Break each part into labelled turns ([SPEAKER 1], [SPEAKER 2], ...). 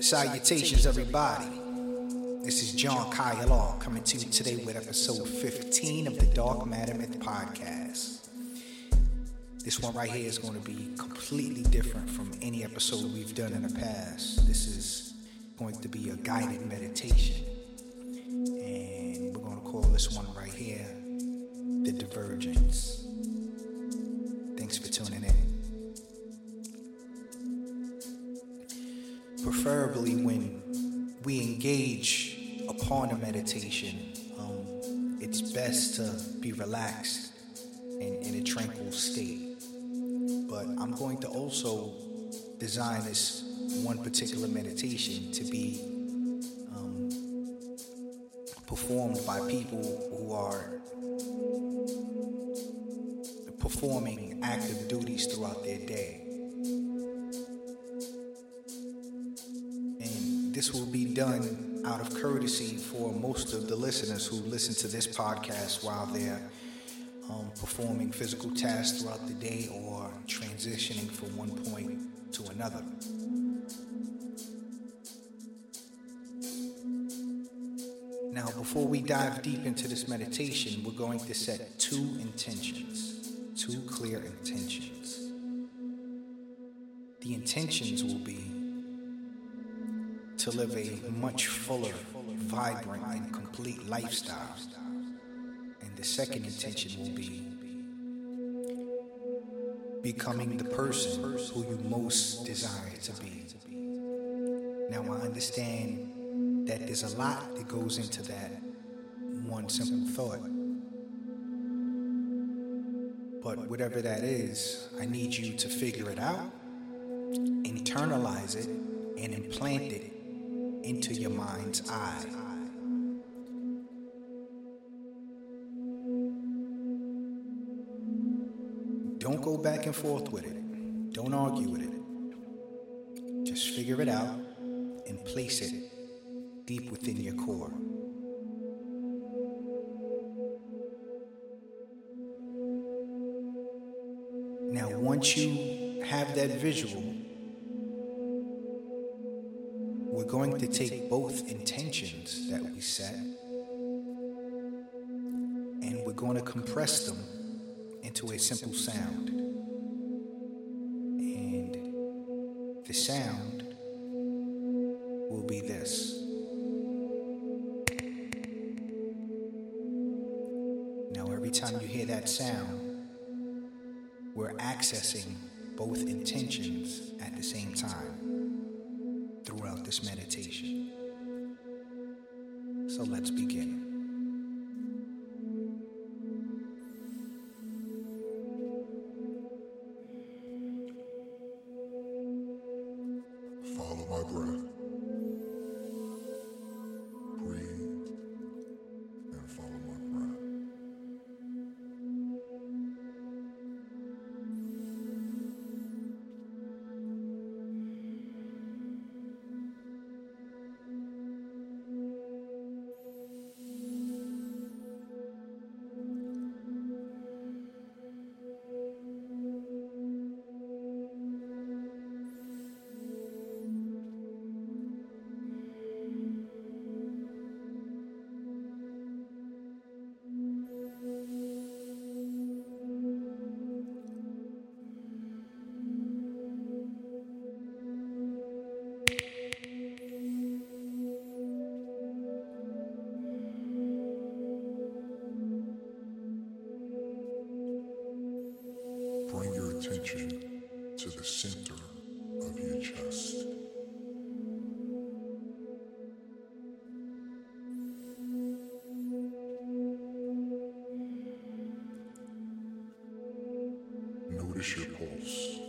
[SPEAKER 1] Salutations, everybody. This is John Kyle coming to you today with episode 15 of the Dark Matter Myth podcast. This one right here is going to be completely different from any episode we've done in the past. This is going to be a guided meditation. And we're going to call this one right here The Divergence. Meditation, um, it's best to be relaxed and in a tranquil state. But I'm going to also design this one particular meditation to be um, performed by people who are performing active duties throughout their day. And this will be done out of courtesy for most of the listeners who listen to this podcast while they're um, performing physical tasks throughout the day or transitioning from one point to another. Now, before we dive deep into this meditation, we're going to set two intentions, two clear intentions. The intentions will be live a much fuller, vibrant, and complete lifestyle. And the second intention will be becoming the person who you most desire to be. Now, I understand that there's a lot that goes into that one simple thought. But whatever that is, I need you to figure it out, internalize it, and implant it into your mind's eye. Don't go back and forth with it. Don't argue with it. Just figure it out and place it deep within your core. Now, once you have that visual, going to take both intentions that we set and we're going to compress them into a simple sound. And the sound will be this. Now, every time you hear that sound, we're accessing both intentions at the same time this meditation. So let's begin.
[SPEAKER 2] Attention to the center of your chest. Notice your pulse.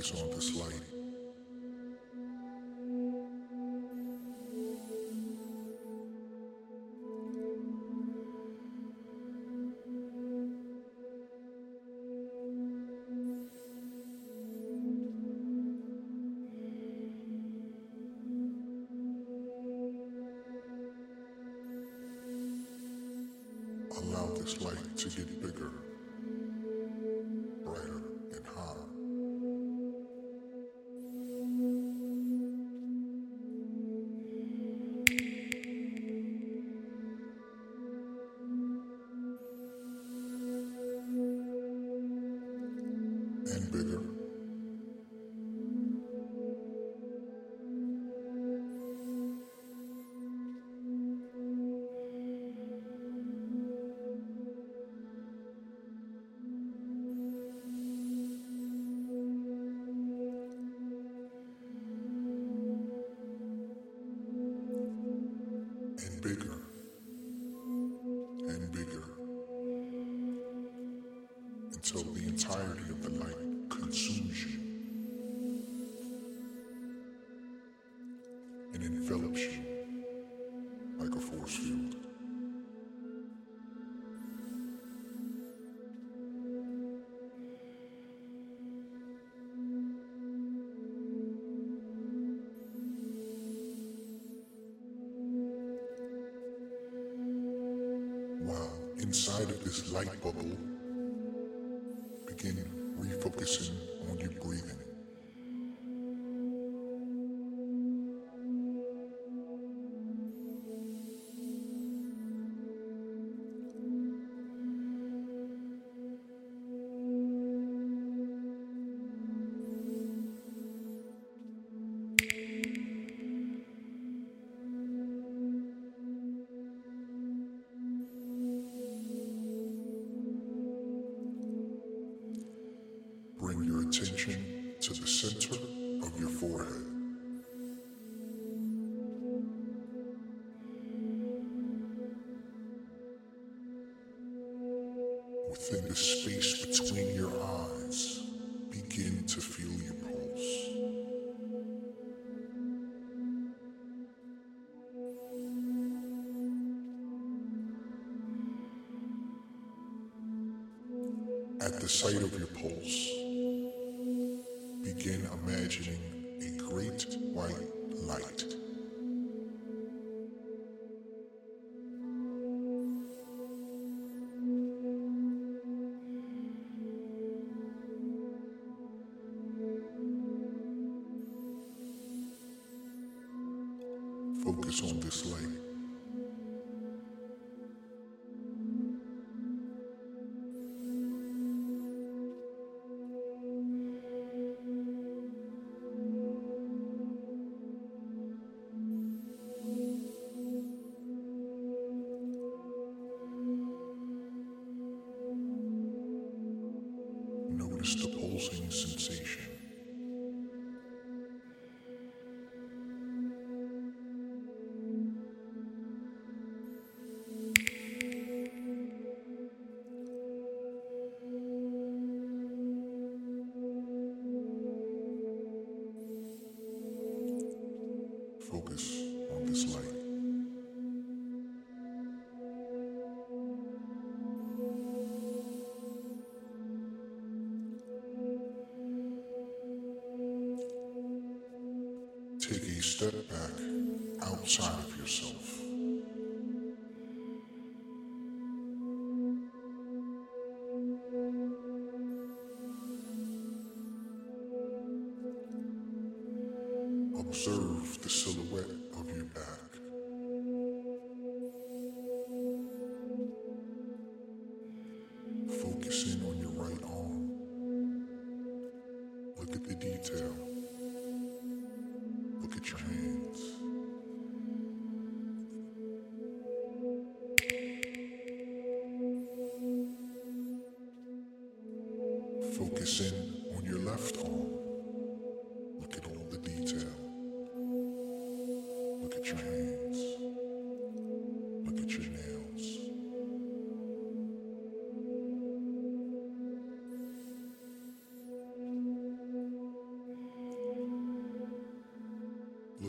[SPEAKER 2] Focus on this light. Allow this light to get bigger, bigger and bigger. Until the entirety While inside of this light bubble, begin refocusing on your breathing. Within the space between your eyes, begin to feel your pulse. At the sight of your pulse, Focus on this light. Focus on this light. Take a step back outside of yourself. Observe the silhouette of your back.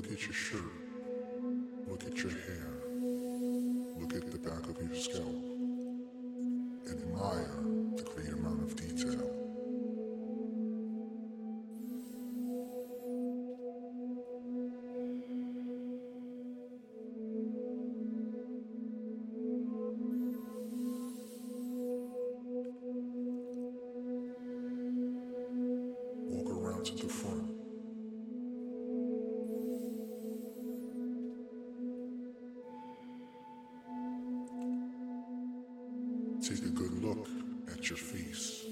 [SPEAKER 2] Look at your shirt. Look at your hair. Look at the back of your scalp. Admire the great amount of detail. Take a good look at your face.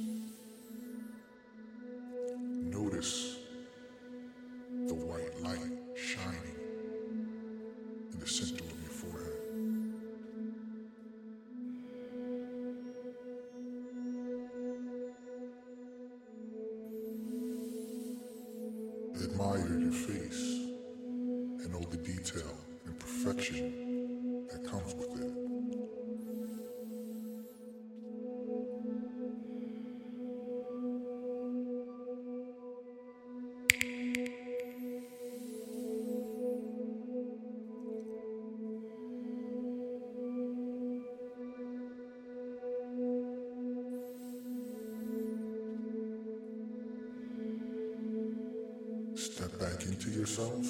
[SPEAKER 2] Into yourself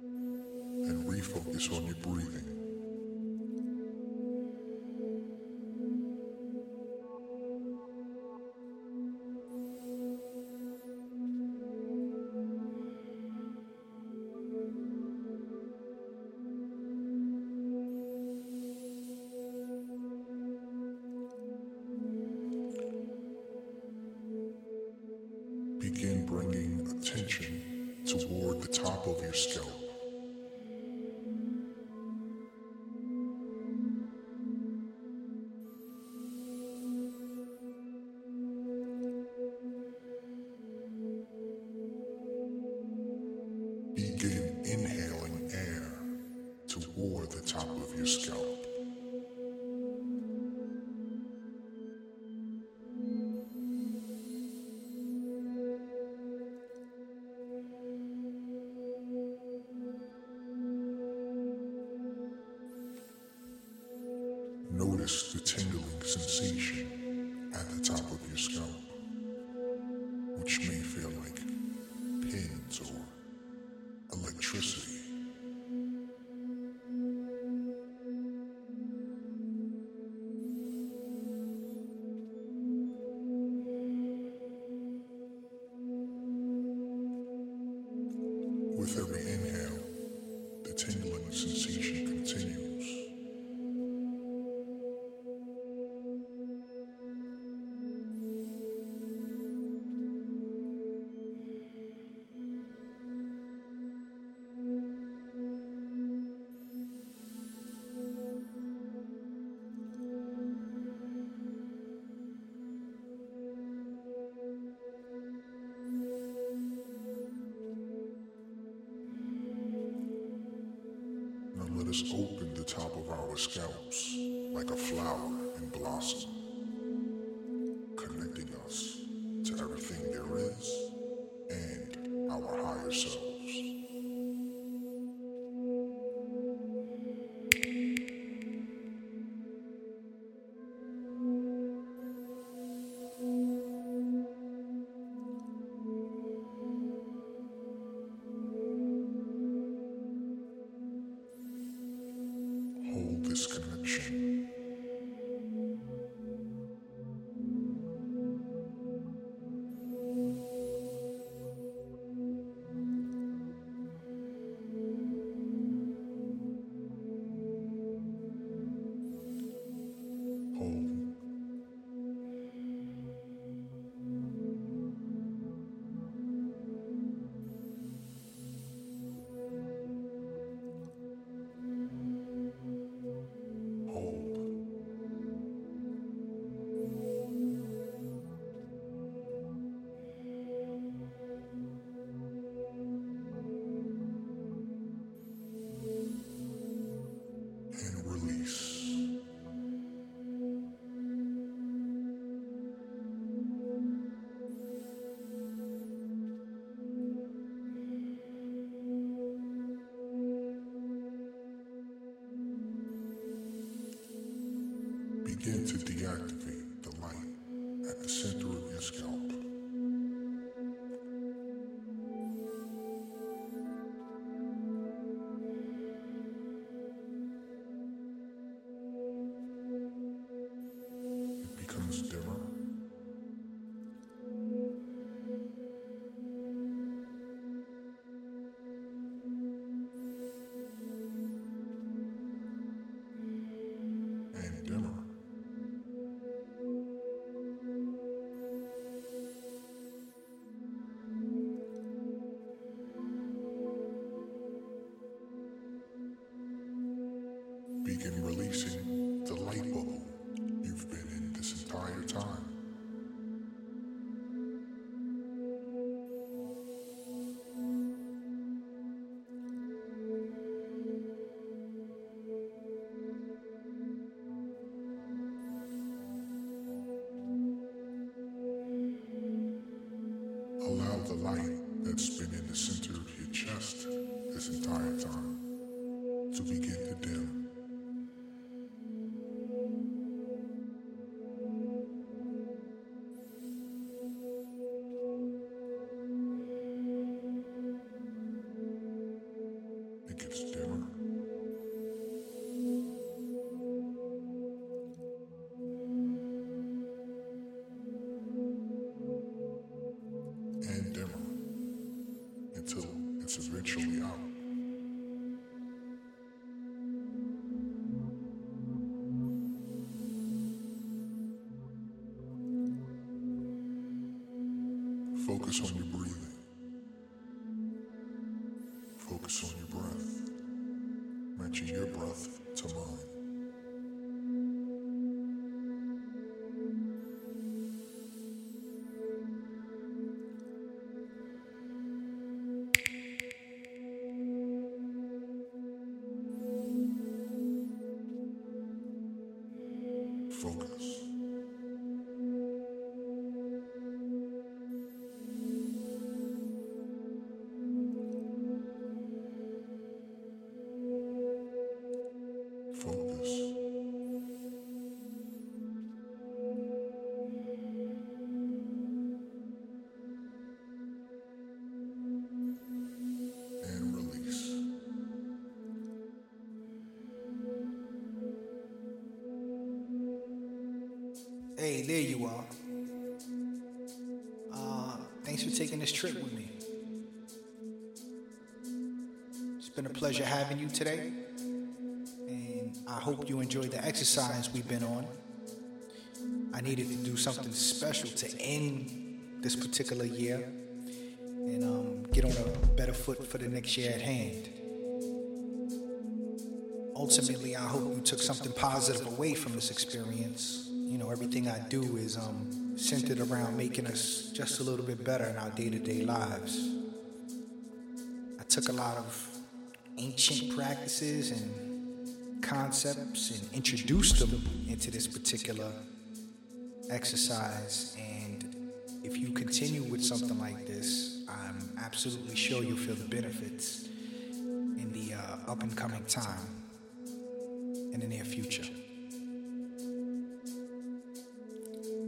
[SPEAKER 2] and refocus on your breathing. Toward the top of your scalp. Notice the tingling sensation at the top of your scalp, which may feel like pins or electricity. Now let us open the top of our scalps like a flower in blossom, Begin to deactivate the light at the center of your scalp. Begin releasing the light bubble you've been in this entire time. Allow the light
[SPEAKER 1] there you are. Uh, thanks for taking this trip with me. It's been a pleasure having you today. And I hope you enjoyed the exercise we've been on. I needed to do something special to end this particular year and um, get on a better foot for the next year at hand. Ultimately, I hope you took something positive away from this experience. You know, everything I do is um, centered around making us just a little bit better in our day to day lives. I took a lot of ancient practices and concepts and introduced them into this particular exercise. And if you continue with something like this, I'm absolutely sure you'll feel the benefits in the uh, up and coming time in the near future.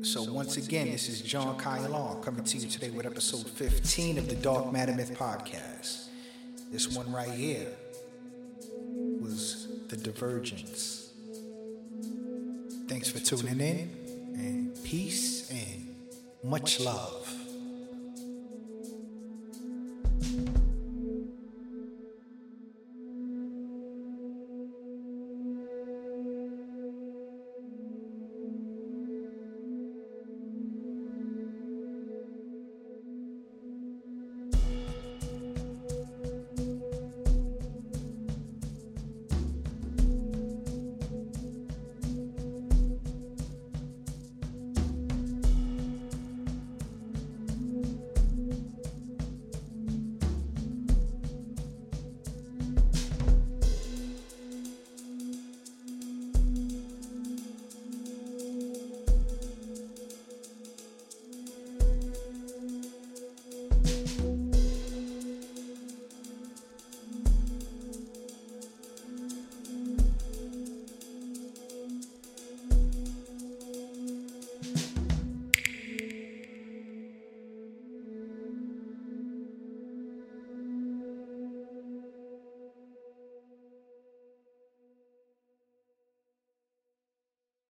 [SPEAKER 1] So once again, this is John Kyalon coming to you today with episode 15 of the Dark Matter Myth podcast. This one right here was The Divergence. Thanks for tuning in, and peace and much love.